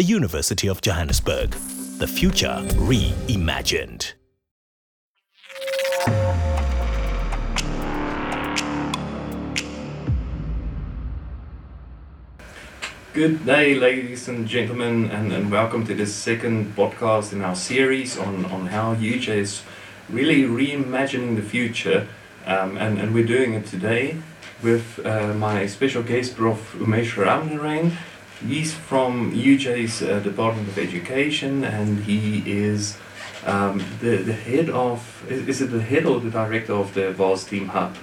the University of Johannesburg. The future reimagined. Good day, ladies and gentlemen, and, and welcome to this second podcast in our series on, on how UJ is really reimagining the future. Um, and, and we're doing it today with uh, my special guest, Prof. Umesh Ramnarain. He's from UJ's uh, Department of Education and he is um, the, the head of, is, it the head or the director of the VAS Team Hub?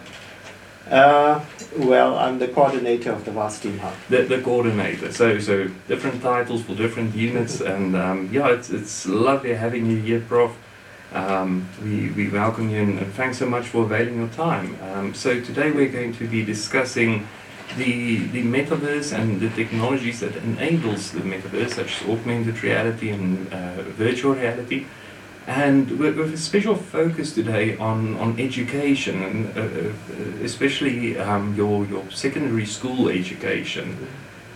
Uh, well, I'm the coordinator of the VAS Team Hub. The, the coordinator. So so different titles for different units, and um, yeah, it's it's lovely having you here, Prof. Um, we, we welcome you and, and thanks so much for availing your time. Um, so today we're going to be discussing the the metaverse and the technologies that enables the metaverse, such as augmented reality and uh, virtual reality. And with, with a special focus today on, on education, and uh, especially um, your, your secondary school education.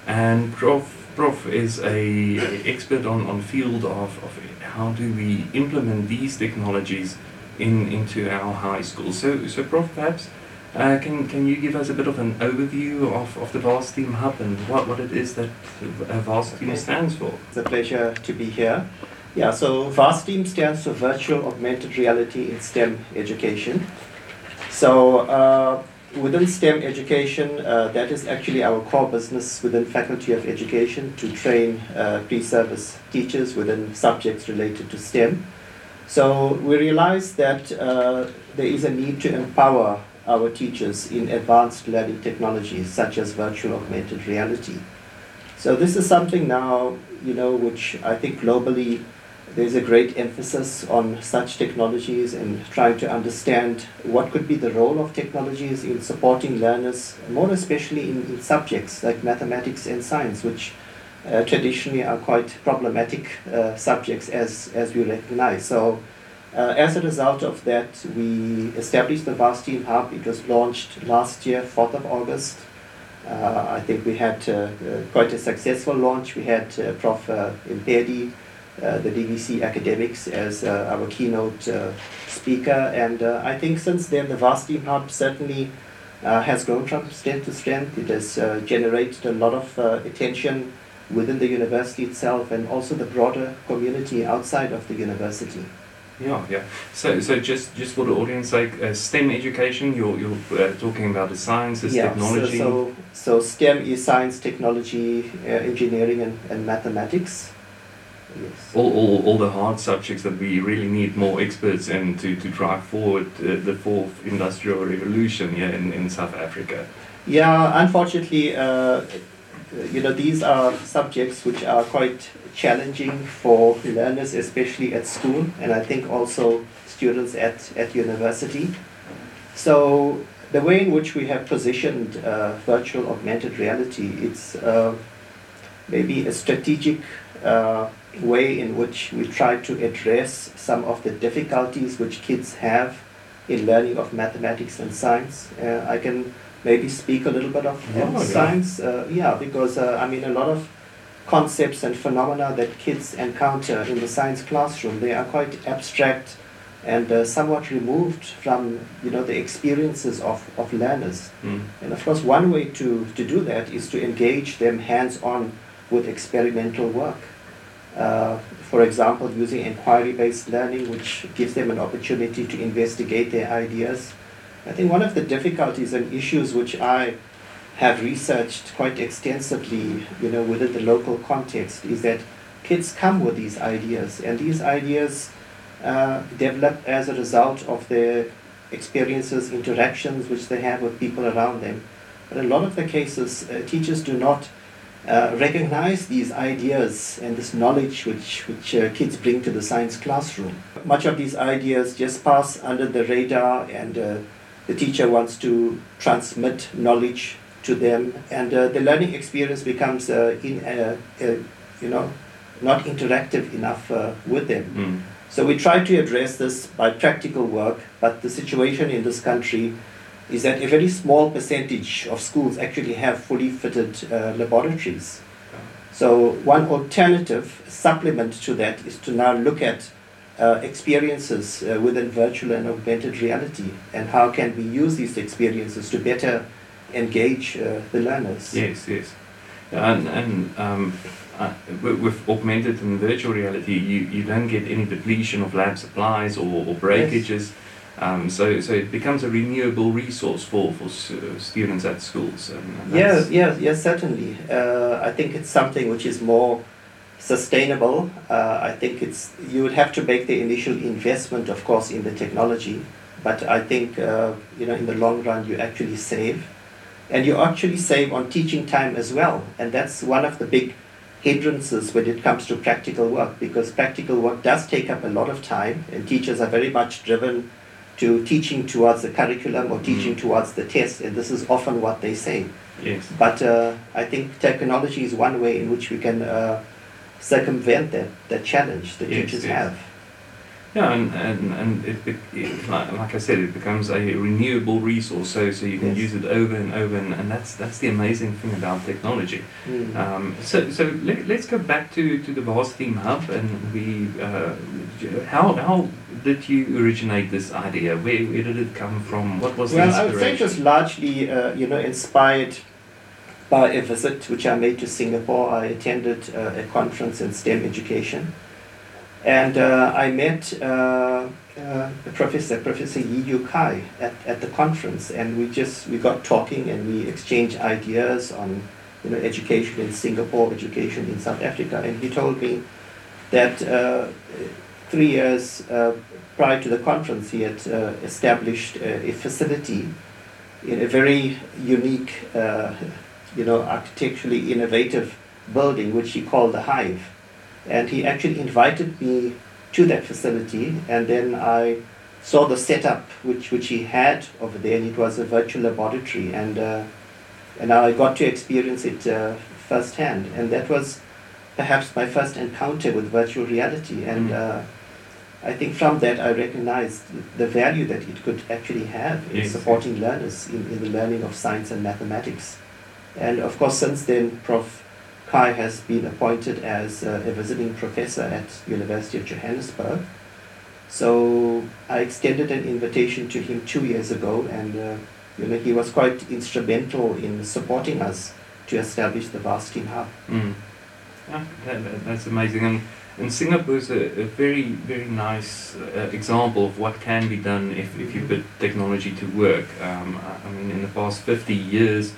And Prof, Prof is a expert on, on field of, of how do we implement these technologies in, into our high school. So, so Prof, perhaps uh, can, can you give us a bit of an overview of, of the VAS Team Hub and what, what it is that uh, VAS Team stands for? It's a pleasure to be here. Yeah, so VAS Team stands for Virtual Augmented Reality in STEM Education. So uh, within STEM education, uh, that is actually our core business within Faculty of Education to train uh, pre-service teachers within subjects related to STEM. So we realize that uh, there is a need to empower our teachers in advanced learning technologies such as virtual augmented reality. So this is something now, you know, which I think globally there's a great emphasis on such technologies and trying to understand what could be the role of technologies in supporting learners, more especially in, in subjects like mathematics and science, which uh, traditionally are quite problematic uh, subjects as, as we recognize. So, uh, as a result of that, we established the Team Hub. It was launched last year, 4th of August. Uh, I think we had uh, uh, quite a successful launch. We had Prof. Uh, uh, the DVC academics as uh, our keynote uh, speaker. And I think since then, the Team Hub certainly has grown from strength to strength. It has generated a lot of attention within the university itself and also the broader community outside of the university. Yeah, yeah. So, so just just for the audience, like uh, STEM education, you're you're uh, talking about the sciences, yeah, technology. So, so, so STEM is science, technology, uh, engineering, and, and mathematics. Yes. All, all, all the hard subjects that we really need more experts in to, to drive forward uh, the fourth industrial revolution here in, in South Africa. Yeah, unfortunately, uh, you know, these are subjects which are quite challenging for learners, especially at school, and I think also students at, at university. So the way in which we have positioned uh, virtual augmented reality, it's uh, maybe a strategic uh, way in which we try to address some of the difficulties which kids have in learning of mathematics and science. Uh, I can maybe speak a little bit of oh, science, uh, yeah, because uh, I mean a lot of concepts and phenomena that kids encounter in the science classroom they are quite abstract and uh, somewhat removed from you know the experiences of, of learners. Mm. And of course, one way to, to do that is to engage them hands on with experimental work. Uh, for example, using inquiry-based learning, which gives them an opportunity to investigate their ideas. I think one of the difficulties and issues which I have researched quite extensively, you know, within the local context, is that kids come with these ideas, and these ideas uh, develop as a result of their experiences, interactions which they have with people around them. But in a lot of the cases, uh, teachers do not uh, recognize these ideas and this knowledge which, which uh, kids bring to the science classroom. Much of these ideas just pass under the radar, and uh, the teacher wants to transmit knowledge to them, and uh, the learning experience becomes, uh, in, you know, not interactive enough with them. Mm. So we try to address this by practical work, but the situation in this country is that a very small percentage of schools actually have fully fitted uh, laboratories. So one alternative supplement to that is to now look at uh, experiences uh, within virtual and augmented reality and how can we use these experiences to better engage uh, the learners. Yes, yes. And, and um, uh, with augmented and virtual reality, you, you don't get any depletion of lab supplies or, or breakages. Yes. Um, so, so it becomes a renewable resource for, for students at schools. And, and yes, yes, yes, certainly. Uh, I think it's something which is more sustainable. Uh, I think it's you would have to make the initial investment, of course, in the technology, but I think uh, you know in the long run you actually save, and you actually save on teaching time as well, and that's one of the big hindrances when it comes to practical work because practical work does take up a lot of time, and teachers are very much driven to teaching towards the curriculum or teaching mm. towards the test, and this is often what they say. Yes. But uh, I think technology is one way in which we can uh, circumvent that, that challenge that yes, teachers yes. have. Yeah, and, and, and it, it, like, like I said, it becomes a renewable resource, so, so you can yes. use it over and over, and, and that's that's the amazing thing about technology. Mm. Um, so so let, let's go back to, to the Vast Theme Hub, and we uh, how how did you originate this idea? Where, where did it come from? What was well, the inspiration? Well, I would say it was largely uh, you know inspired by a visit which I made to Singapore. I attended uh, a conference in STEM education, and uh, I met uh, uh Professor Professor Yi Yu Kai at, at the conference, and we just we got talking and we exchanged ideas on you know education in Singapore, education in South Africa, and he told me that uh, three years uh, prior to the conference, he had established a facility in a very unique you know, architecturally innovative building, which he called the Hive. And he actually invited me to that facility, and then I saw the setup which, which he had over there, and it was a virtual laboratory, and uh, and I got to experience it uh, firsthand, and that was perhaps my first encounter with virtual reality, and mm. uh, I think from that I recognized the value that it could actually have in yes. supporting learners in, in the learning of science and mathematics. And of course, since then, Prof. Kai has been appointed as uh, a visiting professor at University of Johannesburg. So I extended an invitation to him two years ago, and uh, you know he was quite instrumental in supporting us to establish the Vast Theme Hub. Mm. Yeah, that, that's amazing. And, and Singapore is a, a very, very nice uh, example of what can be done if, if you put technology to work. Um, I mean, in the past 50 years,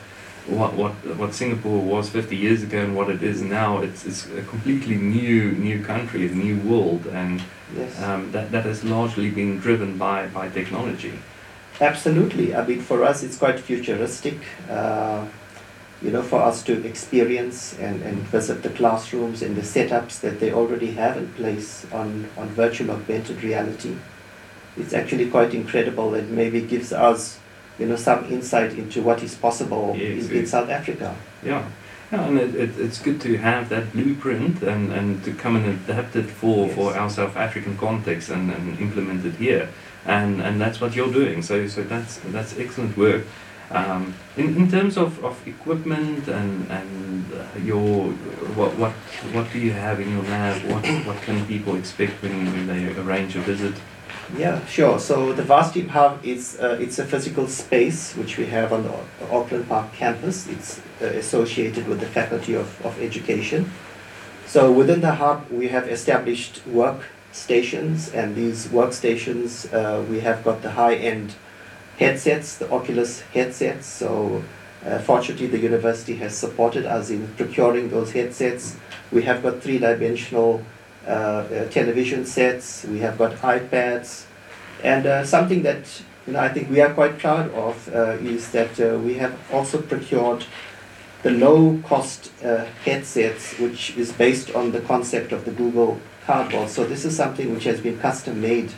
what what what Singapore was 50 years ago and what it is now. It's it's a completely new new country, a new world, and yes. um, that that has largely been driven by by technology. Absolutely. I mean, for us, it's quite futuristic. Uh, you know, for us to experience and, and visit the classrooms and the setups that they already have in place on, on virtual augmented reality. It's actually quite incredible and maybe gives us you know, some insight into what is possible yes, in, in, South Africa. Yeah. Yeah, and it, it, it's good to have that blueprint and, and to come and adapt it for, yes. for our South African context and, and implement it here. And, and that's what you're doing. So, so that's, that's excellent work. Um, in, in terms of, of equipment and, and uh, your what, what what do you have in your lab? What, what can people expect when, when they arrange a visit? Yeah, sure. So the Theme Hub is uh, it's a physical space which we have on the Auckland Park campus. It's uh, associated with the Faculty of, of Education. So within the hub, we have established workstations, and these workstations uh, we have got the high-end headsets, the Oculus headsets. So uh, fortunately, the university has supported us in procuring those headsets. We have got three-dimensional uh, uh, Uh, uh, television sets, we have got iPads, and uh, something that you know, I think we are quite proud of uh, is that we have also procured the low cost headsets, which is based on the concept of the Google Cardboard. So this is something which has been custom made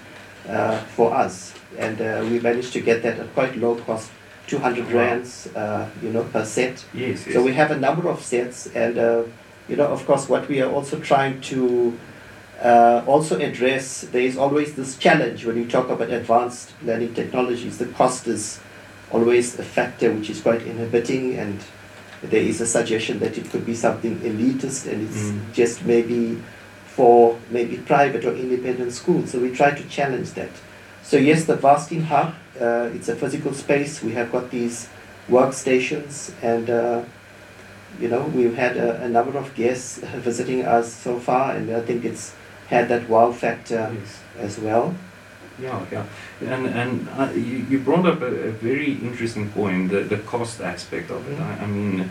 for us, and we managed to get that at quite low cost 200 rands, uh, you know, per set. Yes, yes. So we have a number of sets, and uh, you know, of course, what we are also trying to uh, also address there is always this challenge when you talk about advanced learning technologies. The cost is always a factor which is quite inhibiting, and there is a suggestion that it could be something elitist and it's Mm. just maybe for maybe private or independent schools. So we try to challenge that. So yes, the Vastin Hub, uh, it's a physical space. We have got these workstations and uh, you know, we've had a, a number of guests visiting us so far and I think it's had that wow factor Yes. as well. Yeah, yeah. And, and uh, you, you brought up a, a very interesting point, the, the cost aspect of it. I, I mean,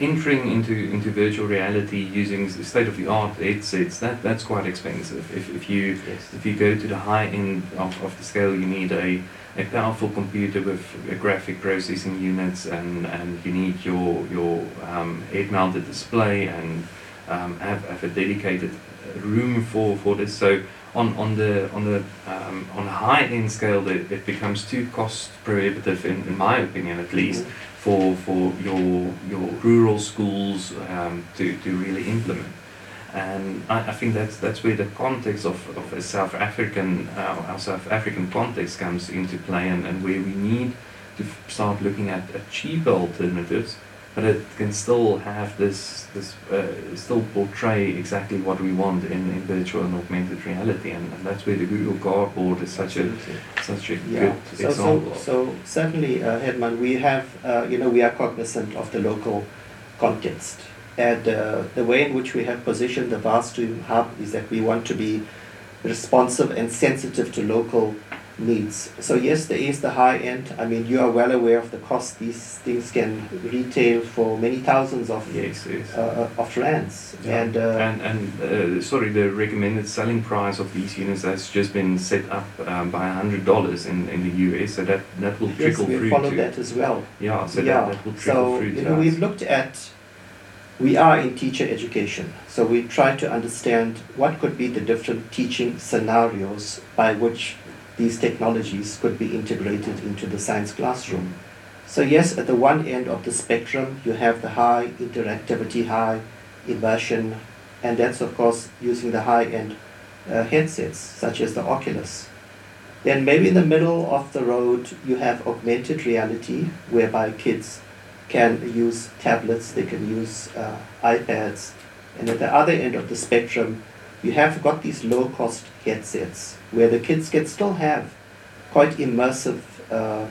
entering into, into virtual reality using state of the art headsets, that, that's quite expensive. If, if, you, Yes. if you go to the high end of, of the scale, you need a, a powerful computer with graphic processing units, and, and you need your, your um, head mounted display and um, have, have a dedicated room for, for this. So on, on the on the um, on a high end scale, it, it becomes too cost prohibitive, in, in my opinion at least, for for your your rural schools um, to, to really implement. And I, I think that's that's where the context of, of a South African uh, our South African context comes into play, and, and where we need to start looking at, at cheaper alternatives but it can still have this this uh, still portray exactly what we want in, in virtual and augmented reality and, and that's where the Google Cardboard is such a Absolutely. such a Yeah. good So, so, example. so certainly, uh, Herman, we have, uh, you know, we are cognizant of the local context. And uh, the way in which we have positioned the Vastream Hub is that we want to be responsive and sensitive to local needs. So yes, there is the high end. I mean, you are well aware of the cost. These things can retail for many thousands of yes, yes. uh, of rands. Yeah. And uh, and, and uh, sorry, the recommended selling price of these units has just been set up um, by hundred dollars in, in the US, so that that will yes, trickle we through follow to that as well. yeah, so yeah. that, that will trickle so through you know us. we've looked at we are in teacher education so we try to understand what could be the different teaching scenarios by which these technologies could be integrated into the science classroom. So yes at the one end of the spectrum you have the high interactivity high immersion and that's of course using the high end uh, headsets such as the oculus. Then maybe in the middle of the road you have augmented reality whereby kids can use tablets, they can use uh, iPads, and at the other end of the spectrum, you have got these low cost headsets where the kids can still have quite immersive uh,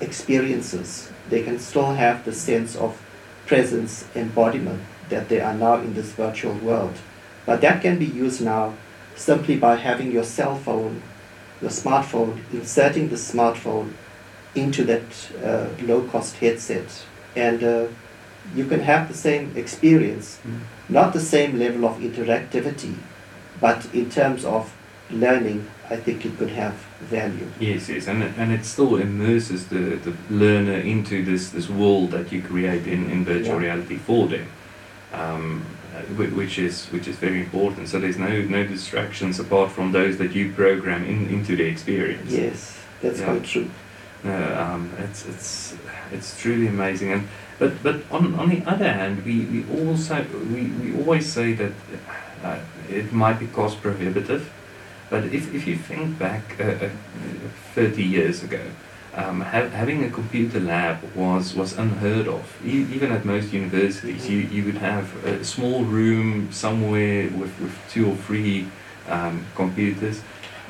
experiences. They can still have the sense of presence, embodiment that they are now in this virtual world. But that can be used now simply by having your cell phone, your smartphone, inserting the smartphone into that uh, low cost headset. And uh, you can have the same experience, Mm. not the same level of interactivity, but in terms of learning, I think it could have value. Yes, yes, and it, and it still immerses the, the learner into this, this world that you create in, in virtual Yeah. reality for them, um, uh, which is which is very important. So there's no no distractions apart from those that you program in, into the experience. Yes, that's Yeah. quite true. No, um, it's it's it's truly amazing, and but but on on the other hand, we, we also we, we always say that uh, it might be cost prohibitive, but if, if you think back uh, uh, thirty years ago, um, ha- having a computer lab was was unheard of. E- even at most universities, you, you would have a small room somewhere with, with two or three um, computers.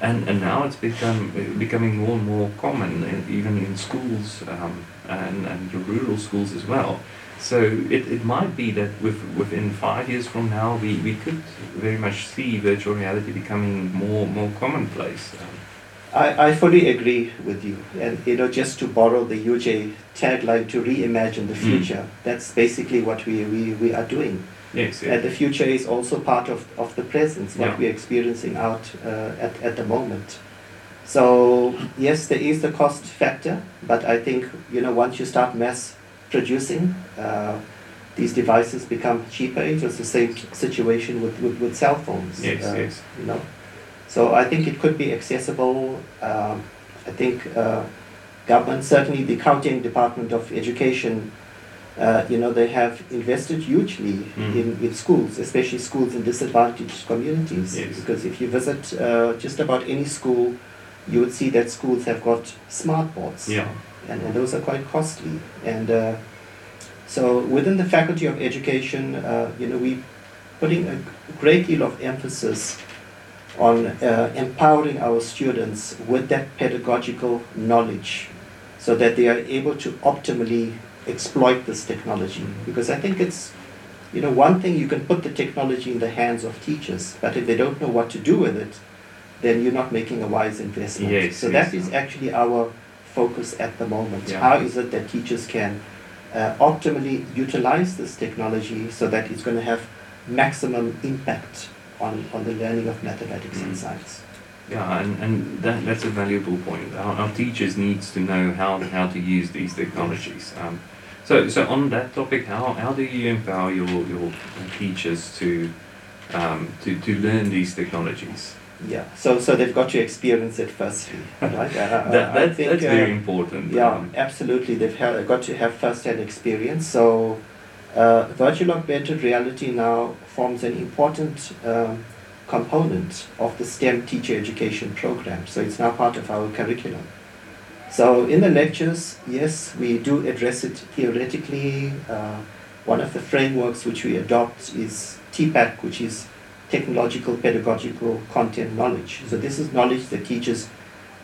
And, and now it's become uh, becoming more and more common, even in schools um, and, and rural schools as well. So it, it might be that with, within five years from now, we, we could very much see virtual reality becoming more more commonplace. I, I fully agree with you. And you know, just to borrow the UJ tagline to reimagine the Mm. future, that's basically what we, we, we are doing. yes, And the future is also part of, of the present, what Yeah. we're experiencing out uh, at, at the moment. So, yes, there is the cost factor, but I think, you know, once you start mass producing, uh, these devices become cheaper. It was the same situation with, with, with cell phones. Yes, uh, yes. You know? So I think it could be accessible. Um, I think uh, government, certainly the County Department of Education, uh, you know, they have invested hugely Mm. in, in schools, especially schools in disadvantaged communities. Yes. Because if you visit uh, just about any school, you would see that schools have got smart boards. Yeah. And, and those are quite costly. And uh, So within the Faculty of Education, uh, you know, we're putting a great deal of emphasis on uh, empowering our students with that pedagogical knowledge so that they are able to optimally exploit this technology. Because I think it's, you know, one thing you can put the technology in the hands of teachers, but if they don't know what to do with it, then you're not making a wise investment. Yes, so yes. that is actually our focus at the moment. Yeah. How is it that teachers can uh, optimally utilize this technology so that it's going to have maximum impact on, on the learning of mathematics and Mm. science? Yeah, and, and that, that's a valuable point. Our, our teachers needs to know how, how to use these technologies. Um, so, so on that topic, how, how do you empower your, your teachers to, um, to, to learn these technologies? Yeah, so so they've got to experience it firstly, right? Uh, uh, that, I that, think, that's uh, very important. Yeah, Um, absolutely. They've ha- got to have first-hand experience. So, uh, virtual augmented reality now forms an important um, component of the STEM teacher education program. So it's now part of our curriculum. So in the lectures, yes, we do address it theoretically. Uh, one of the frameworks which we adopt is TPACK, which is technological pedagogical content knowledge. So this is knowledge that teachers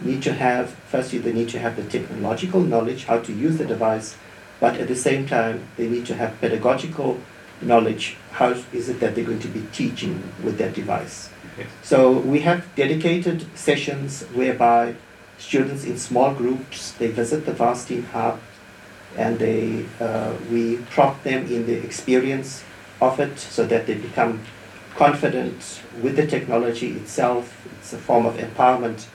need to have. Firstly, they need to have the technological knowledge, how to use the device, but at the same time, they need to have pedagogical knowledge. How is it that they're going to be teaching with that device? yes. So we have dedicated sessions whereby students in small groups they visit the Varsteen Hub, and they uh, we prop them in the experience of it so that they become confident with the technology itself. It's a form of empowerment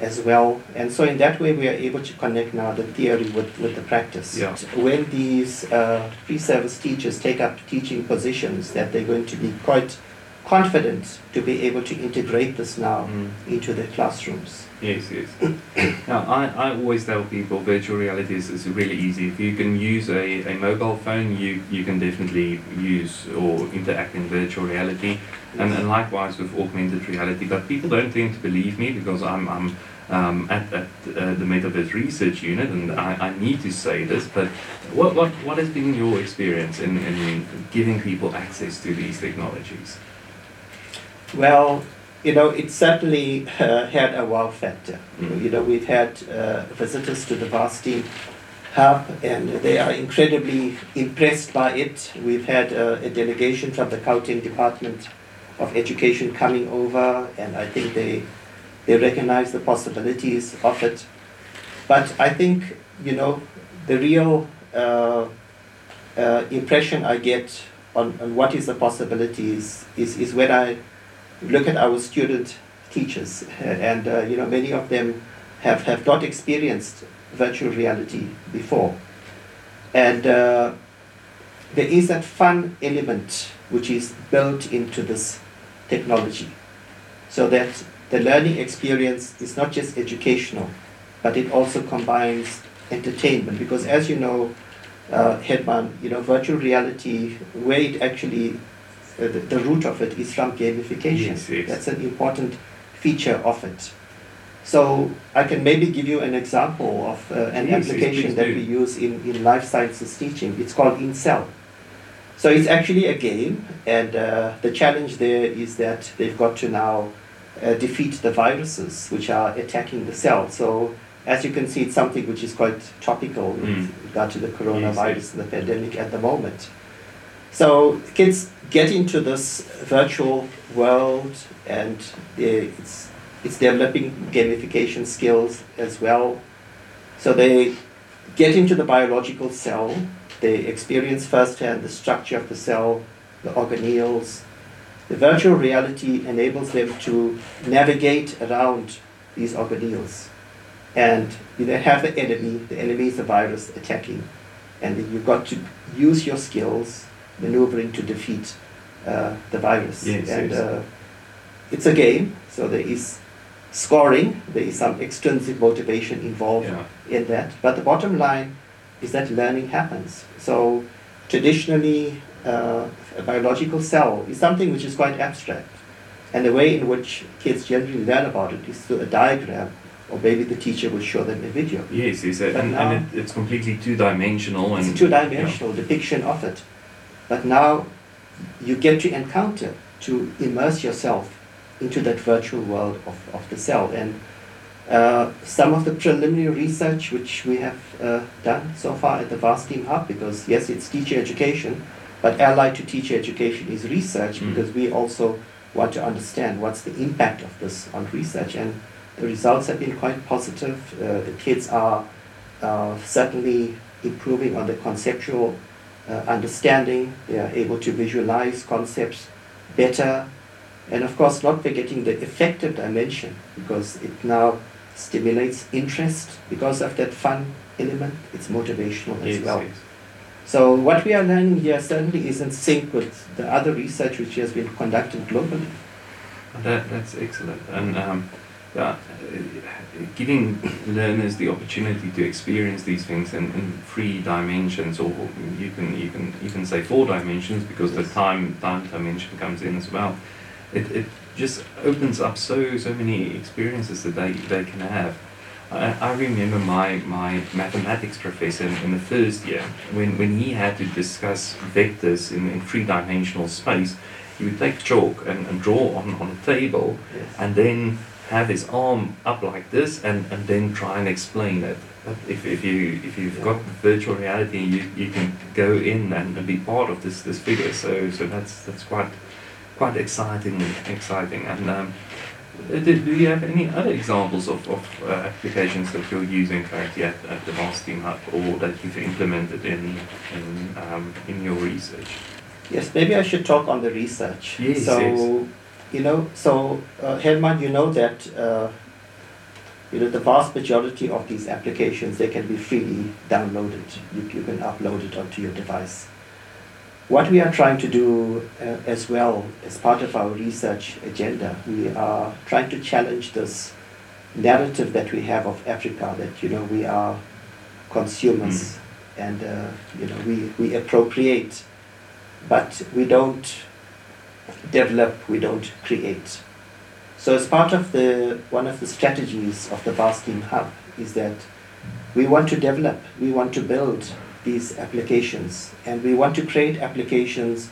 as well, and so in that way we are able to connect now the theory with, with the practice. Yeah. When these uh, pre-service teachers take up teaching positions, that they're going to be quite confident to be able to integrate this now Mm. into their classrooms. Yes, yes. now, I, I always tell people virtual reality is, is really easy. If you can use a, a mobile phone, you, you can definitely use or interact in virtual reality. And, and likewise with augmented reality. But people don't tend to believe me because I'm, I'm um, at, at uh, the Metaverse Research Unit and I, I need to say this. But what, what, what has been your experience in, in giving people access to these technologies? Well, you know, it certainly uh, had a wow factor. Mm. You know, we've had uh, visitors to the Varsity Hub, and they are incredibly impressed by it. We've had uh, a delegation from the Gauteng Department of Education coming over, and I think they they recognize the possibilities of it. But I think you know the real uh, uh, impression I get on, on what is the possibilities is, is when I look at our student teachers, and uh, you know many of them have, have not experienced virtual reality before, and uh, there is that fun element which is built into this technology, so that the learning experience is not just educational, but it also combines entertainment. Because as you know, uh, you know, virtual reality, where it actually the, the root of it is from gamification. Yes, yes. That's an important feature of it. So I can maybe give you an example of uh, an Yes, application that do. we use in, in life sciences teaching. It's called InCell. So it's actually a game, and uh, the challenge there is that they've got to now uh, defeat the viruses which are attacking the cell. So as you can see, it's something which is quite topical Mm. with regard to the coronavirus yes. and the pandemic at the moment. So kids get into this virtual world, and uh, it's it's developing gamification skills as well. So they get into the biological cell. They experience firsthand the structure of the cell, the organelles. The virtual reality enables them to navigate around these organelles, and you then have the enemy. The enemy is the virus attacking, and you've got to use your skills maneuvering to defeat uh, the virus. Yes, and yes. Uh, it's a game, so there is scoring, there is some extrinsic motivation involved Yeah. in that. But the bottom line is that learning happens. So traditionally, uh, a biological cell is something which is quite abstract. And the way in which kids generally learn about it is through a diagram or maybe the teacher will show them a video. Yes, yes, and, and it, it's completely two-dimensional. It's and a two-dimensional depiction of it. But now you get to encounter, to immerse yourself into that virtual world of, of the cell. And uh, some of the preliminary research which we have uh, done so far at the VAST Team Hub, because yes, it's teacher education, but allied to teacher education is research Mm. because we also want to understand what's the impact of this on research. And the results have been quite positive. Uh, the kids are uh, certainly improving on the conceptual uh, understanding. They are able to visualize concepts better. And of course, not forgetting the affective dimension because it now stimulates interest because of that fun element. It's motivational as yes, well. yes. So, what we are learning here certainly is in sync with the other research which has been conducted globally. That, that's excellent. And um, uh, giving learners the opportunity to experience these things in, in three dimensions, or you can you can you can say four dimensions because the time time dimension comes in as well. It, it just opens up so so many experiences that they, they can have. I, I remember my, my mathematics professor in, in the first year when, when he had to discuss vectors in, in three dimensional space. He would take chalk and, and draw on, on a table Yes. and then have his arm up like this and, and then try and explain it. But if, if you if you've Yeah. got virtual reality you, you can go in and, and be part of this, this figure so so that's that's quite quite exciting exciting and um, do, do you have any other examples of, of uh, applications that you're using currently at, at the Vast Team Hub or that you've implemented in in, um, in your research? Yes, maybe I should talk on the research. Yes, so, yes. You know, so uh, Herman, you know that uh, you know the vast majority of these applications they can be freely downloaded. You, you can upload it onto your device. What we are trying to do uh, as well as part of our research agenda, we are trying to challenge this narrative that we have of Africa that you know we are consumers and uh, you know we, we appropriate but we don't develop, we don't create. So as part of the one of the strategies of the Team Hub is that we want to develop, we want to build these applications, and we want to create applications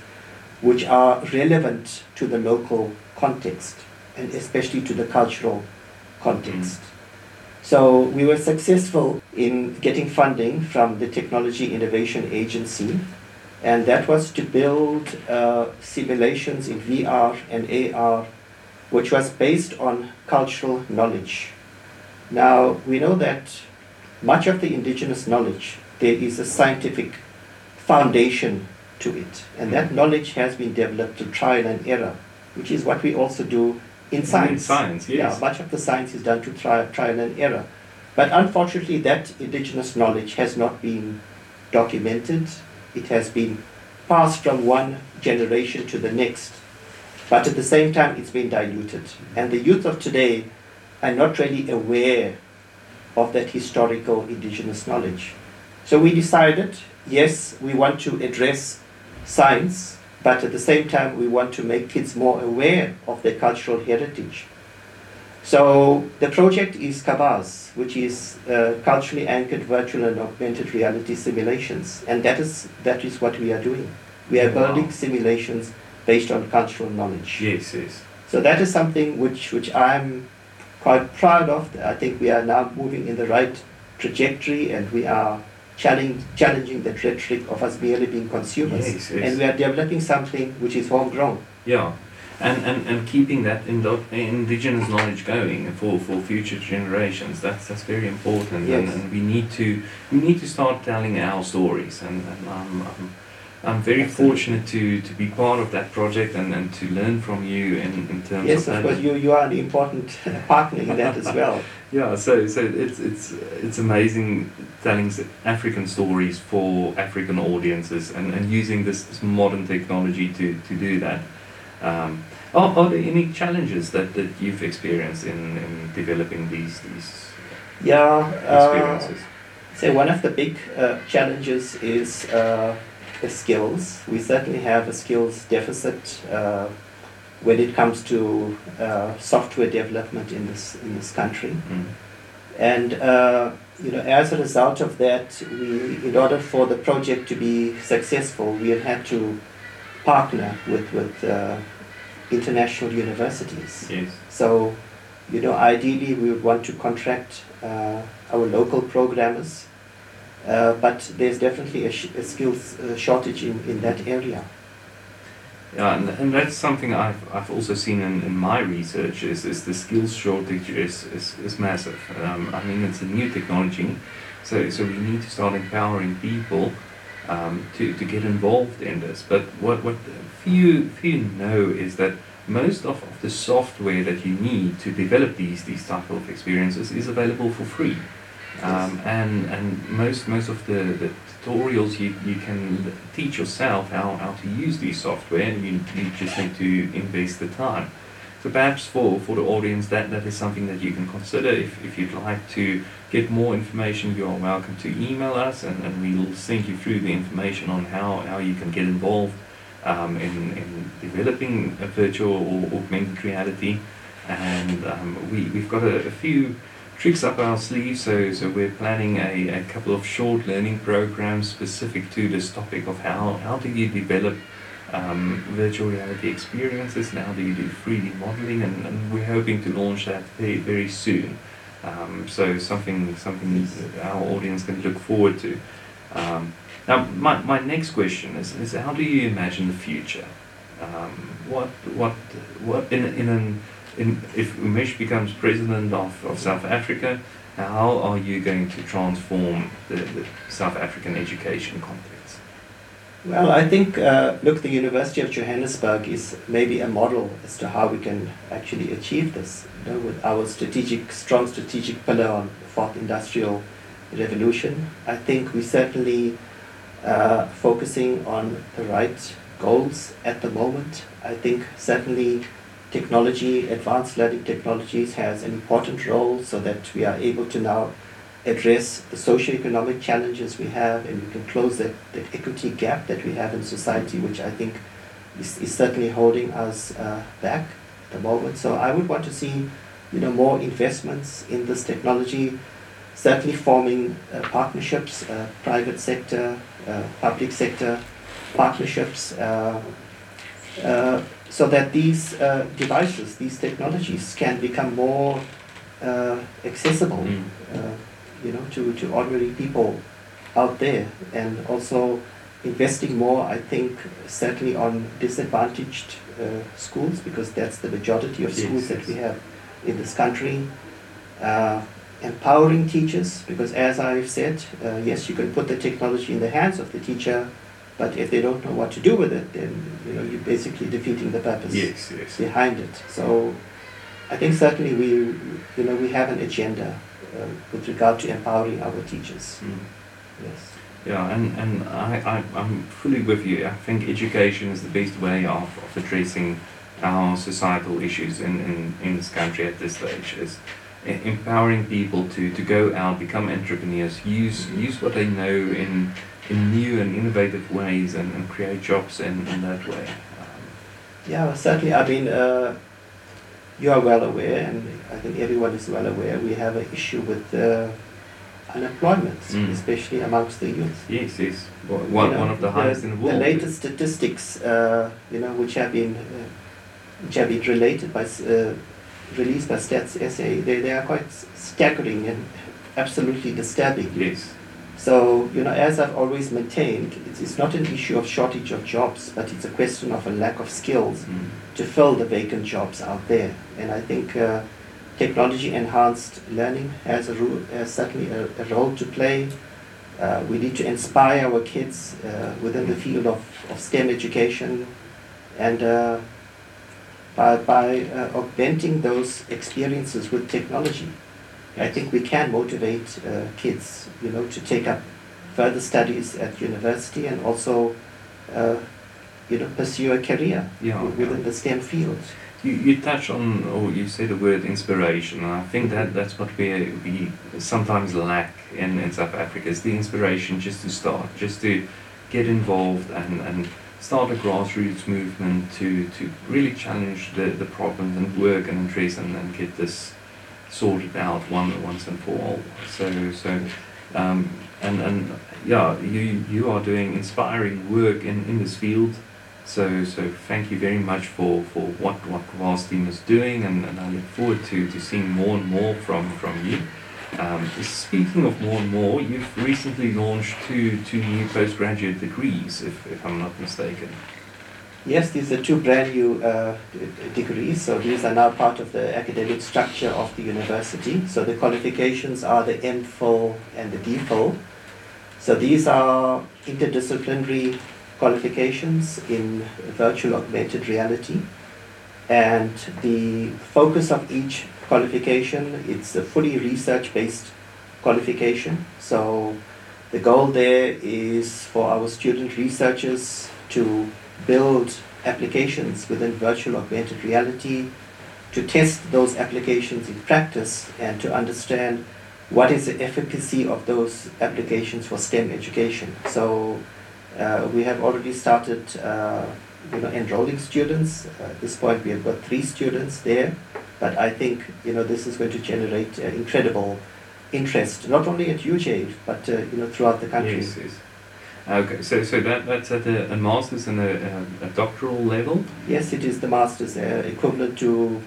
which are relevant to the local context and especially to the cultural context. Mm-hmm. So we were successful in getting funding from the Technology Innovation Agency, and that was to build uh, simulations in VR and AR, which was based on cultural knowledge. Now we know that much of the indigenous knowledge there is a scientific foundation to it, and that knowledge has been developed through trial and error, which is what we also do in science. In science, yes. Yeah, much of the science is done through trial, trial and error. But unfortunately, that indigenous knowledge has not been documented. It has been passed from one generation to the next. But at the same time, it's been diluted. And the youth of today are not really aware of that historical indigenous knowledge. So we decided yes, we want to address science, but at the same time, we want to make kids more aware of their cultural heritage. So the project is Kabaz, which is uh, culturally anchored virtual and augmented reality simulations, and that is that is what we are doing. We are Wow. building simulations based on cultural knowledge. Yes, yes. So that is something which which I'm quite proud of. I think we are now moving in the right trajectory, and we are challenging challenging the rhetoric of us merely being consumers, Yes, yes. and we are developing something which is homegrown. Yeah, and, and, and keeping that indo- indigenous knowledge going for, for future generations that's that's very important and, Yes. and we need to we need to start telling our stories and, and I'm, I'm, I'm very Absolutely. fortunate to, to be part of that project and, and to learn from you in, in terms Yes, of of course, you, you are an important partner in that as well. Yeah, so so it's it's it's amazing telling African stories for African audiences and, and using this, this modern technology to, to do that. Um, are, are there any challenges that, that you've experienced in, in developing these these Yeah, uh, experiences? so one of the big uh, challenges is uh, the skills. We certainly have a skills deficit uh, when it comes to uh, software development in this in this country. Mm. And uh, you know, as a result of that, we, in order for the project to be successful, we have had to partner with with uh, international universities. Yes. So, you know, ideally we would want to contract uh, our local programmers, uh, but there's definitely a, sh- a skills uh, shortage in, in that area. Yeah, and, and that's something I've, I've also seen in, in my research is, is the skills shortage is, is, is massive. Um, I mean, it's a new technology, so, so we need to start empowering people um, to, to get involved in this. But what, what few, few know is that most of, of the software that you need to develop these, these type of experiences is available for free. Um, and and most most of the, the tutorials you, you can teach yourself how, how to use these software and you, you just need to invest the time. So perhaps for, for the audience that, that is something that you can consider if, if you'd like to get more information you are welcome to email us and, and we'll send you through the information on how, how you can get involved um, in, in developing a virtual or augmented reality and um, we, we've got a, a few tricks up our sleeve. So, so we're planning a, a couple of short learning programs specific to this topic of how, how do you develop um, virtual reality experiences Now how do you do 3D modeling and, and we're hoping to launch that very, very soon. Um, so something something our audience can look forward to. Um, now, my, my next question is, is how do you imagine the future? Um, what what what in in an in, if Umesh becomes president of, of South Africa, how are you going to transform the, the South African education context? Well, I think, uh, look, the University of Johannesburg is maybe a model as to how we can actually achieve this. You know, with our strategic, strong strategic pillar on the fourth industrial revolution, I think we certainly uh, focusing on the right goals at the moment. I think certainly technology, advanced learning technologies has an important role so that we are able to now address the socio-economic challenges we have and we can close that, the equity gap that we have in society, which I think is, is certainly holding us uh, back at the moment. So I would want to see you know, more investments in this technology, certainly forming uh, partnerships, uh, private sector, uh, public sector partnerships, uh, uh, so that these uh, devices, these technologies can become more uh, accessible, Mm. You know, to, to ordinary people out there, and also investing more, I think, certainly on disadvantaged uh, schools because that's the majority of Yes, schools that we have in this country. Uh, empowering teachers because, as I've said, uh, yes, you can put the technology in the hands of the teacher, but if they don't know what to do with it, then you know you're basically defeating the purpose Yes, yes. behind it. So I think certainly we, you know, we have an agenda uh, with regard to empowering our teachers. Mm. Yes. Yeah, and, and I, I, I'm fully with you. I think education is the best way of, of addressing our societal issues in, in, in this country at this stage is e- empowering people to, to go out, become entrepreneurs, use use what they know in in new and innovative ways and, and create jobs in, in that way. Um, Yeah, certainly. I mean, uh, you are well aware, and I think everyone is well aware, we have an issue with uh, unemployment, Mm. especially amongst the youth. yes, yes. One, one You know, one of the highest in the world. The latest statistics, uh, you know, which have been uh, which have been related by uh, released by Stats SA, they, they are quite staggering and absolutely disturbing. Yes. So, you know, as I've always maintained, it's, it's not an issue of shortage of jobs, but it's a question of a lack of skills Mm. to fill the vacant jobs out there. And I think uh, technology enhanced learning has, a ro- has certainly a, a role to play. Uh, we need to inspire our kids uh, within the field of, of STEM education and uh, by, by uh, augmenting those experiences with technology. I think we can motivate uh, kids, you know, to take up further studies at university and also, uh, you know, pursue a career Yeah, within yeah. the STEM field. You, you touch on, or you say the word inspiration, and I think that that's what we, we sometimes lack in, in South Africa is the inspiration just to start, just to get involved and, and start a grassroots movement to, to really challenge the, the problems and work and address and, and get this sorted out one once and for all. So so um, and and yeah, you you are doing inspiring work in, in this field. So so thank you very much for, for what what Vast team is doing, and, and I look forward to, to seeing more and more from from you. Um, speaking of more and more, you've recently launched two two new postgraduate degrees, if, if I'm not mistaken. Yes, these are two brand new uh, degrees. So these are now part of the academic structure of the university. So the qualifications are the MPhil and the DPhil. So these are interdisciplinary qualifications in virtual augmented reality. And the focus of each qualification, it's a fully research-based qualification. So the goal there is for our student researchers to build applications within virtual augmented reality, to test those applications in practice, and to understand what is the efficacy of those applications for STEM education. So uh, we have already started uh, you know, enrolling students. Uh, at this point, we have got three students there, but I think you know this is going to generate uh, incredible interest, not only at UJ, but uh, you know throughout the country. Yes, yes. Okay, so so that that's at a, a master's and a, a, doctoral level. Yes, it is the master's uh, equivalent to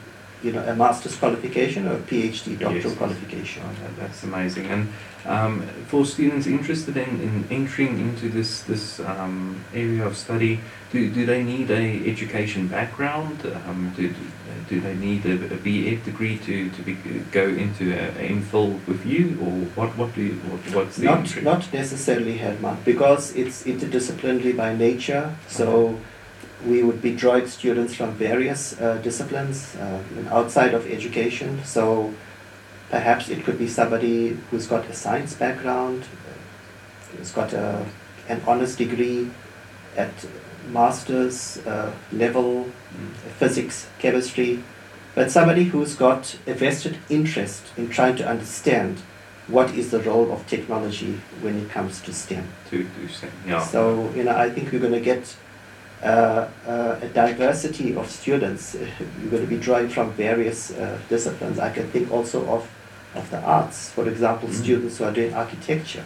you know a master's qualification or a PhD doctoral yes. qualification. Oh, that, that's amazing. And um, for students interested in, in entering into this this um, area of study, do, do they need a education background? Um, do, do they need a, a BEd degree to, to be, go into a, a MPhil with you, or what what do you, what, what's the not entry? not necessarily Herman because it's interdisciplinary by nature. So. Okay we would be drawing students from various uh, disciplines uh, outside of education. So perhaps it could be somebody who's got a science background, uh, who's got a, an honors degree at master's uh, level, mm. physics, chemistry, but somebody who's got a vested interest in trying to understand what is the role of technology when it comes to STEM. To, to STEM, yeah. So, you know, I think we're going to get a diversity of students. You're going to be drawing from various uh, disciplines. I can think also of, of the arts, for example, mm. students who are doing architecture.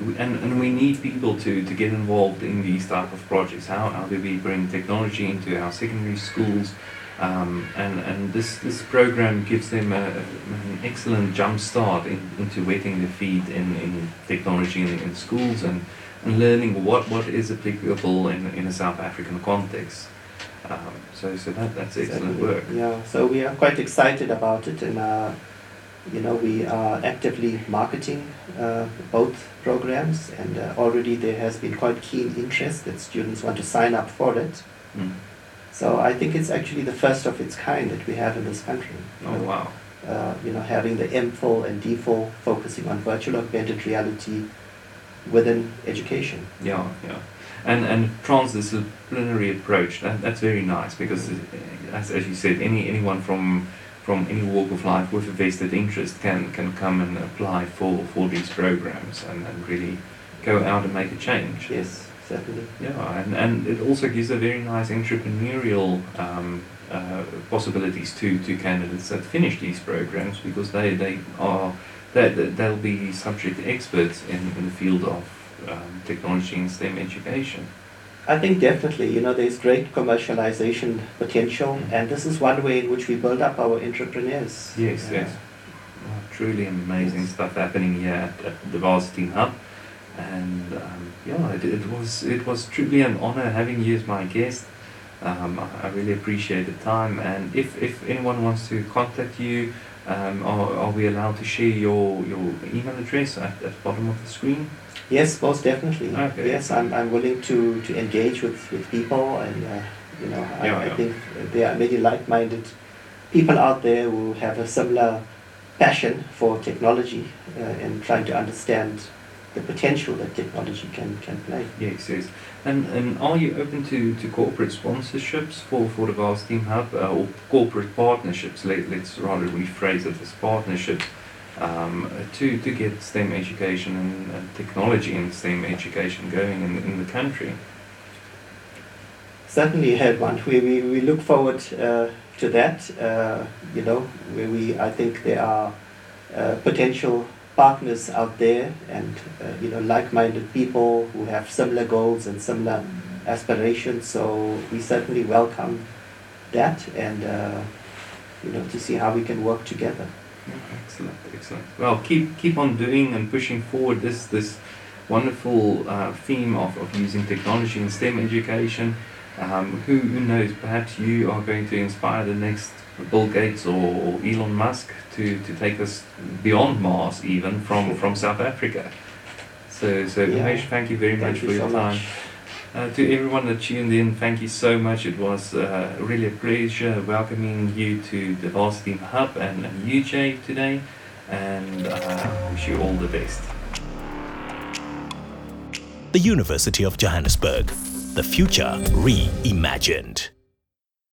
And, and we need people to, to get involved in these type of projects. How, how do we bring technology into our secondary schools? Um, and and this, this program gives them a, an excellent jump start in, into wetting their feet in, in technology in, in schools and learning what, what is applicable in, in a South African context. Um, so, so that, that's excellent work. Yeah, so we are quite excited about it, and uh, you know we are actively marketing uh, both programs, and uh, already there has been quite keen interest that students want to sign up for it. Mm. So I think it's actually the first of its kind that we have in this country. Oh wow! Uh, you know, having the MPhil and DPhil focusing on virtual augmented reality within education. Yeah, yeah. And and transdisciplinary approach that, that's very nice because as, as you said any anyone from from any walk of life with a vested interest can can come and apply for for these programs and, and really go out and make a change. Yes, certainly. Yeah, and, and it also gives a very nice entrepreneurial um, uh, possibilities to, to candidates that finish these programs because they, they are that they'll be subject experts in, in the field of um, technology and STEM education. I think definitely, you know, there's great commercialization potential, mm-hmm. and this is one way in which we build up our entrepreneurs. Yes, yes. Well, truly amazing yes. stuff happening here at, at the Varsity Hub. And um, yeah, it, it, was it was truly an honor having you as my guest. Um, I, I really appreciate the time. And if, if anyone wants to contact you, um, are, are we allowed to share your, your email address at, at the bottom of the screen? Yes, most definitely. Okay. Yes, I'm, I'm willing to, to engage with, with people, and uh, you know, I, yeah, yeah. Think there are many like-minded people out there who have a similar passion for technology uh, and trying to understand the potential that technology can, can play. Yes, yes. And, and are you open to, to corporate sponsorships for, for the Vast Team Hub uh, or corporate partnerships? Let, let's rather rephrase it as partnerships um, to, to get STEM education and, and technology in STEM education going in, in the country? Certainly, Herman. We, we, we look forward uh, to that, uh, you know, where we, I think there are uh, potential partners out there and, uh, you know, like-minded people who have similar goals and similar aspirations. So we certainly welcome that and, uh, you know, to see how we can work together. Excellent, excellent. Well, keep keep on doing and pushing forward this this wonderful uh, theme of, of using technology in STEM education. Um, who, who knows, perhaps you are going to inspire the next Bill Gates or, or Elon Musk to, to take us beyond Mars, even from, from South Africa. So, so Yeah. Umesh, thank you very Thank much you for your so time. Uh, to everyone that tuned in, thank you so much. It was uh, really a pleasure welcoming you to the Varsity Hub and, and UJ, today. And uh, wish you all the best. The University of Johannesburg. The future reimagined.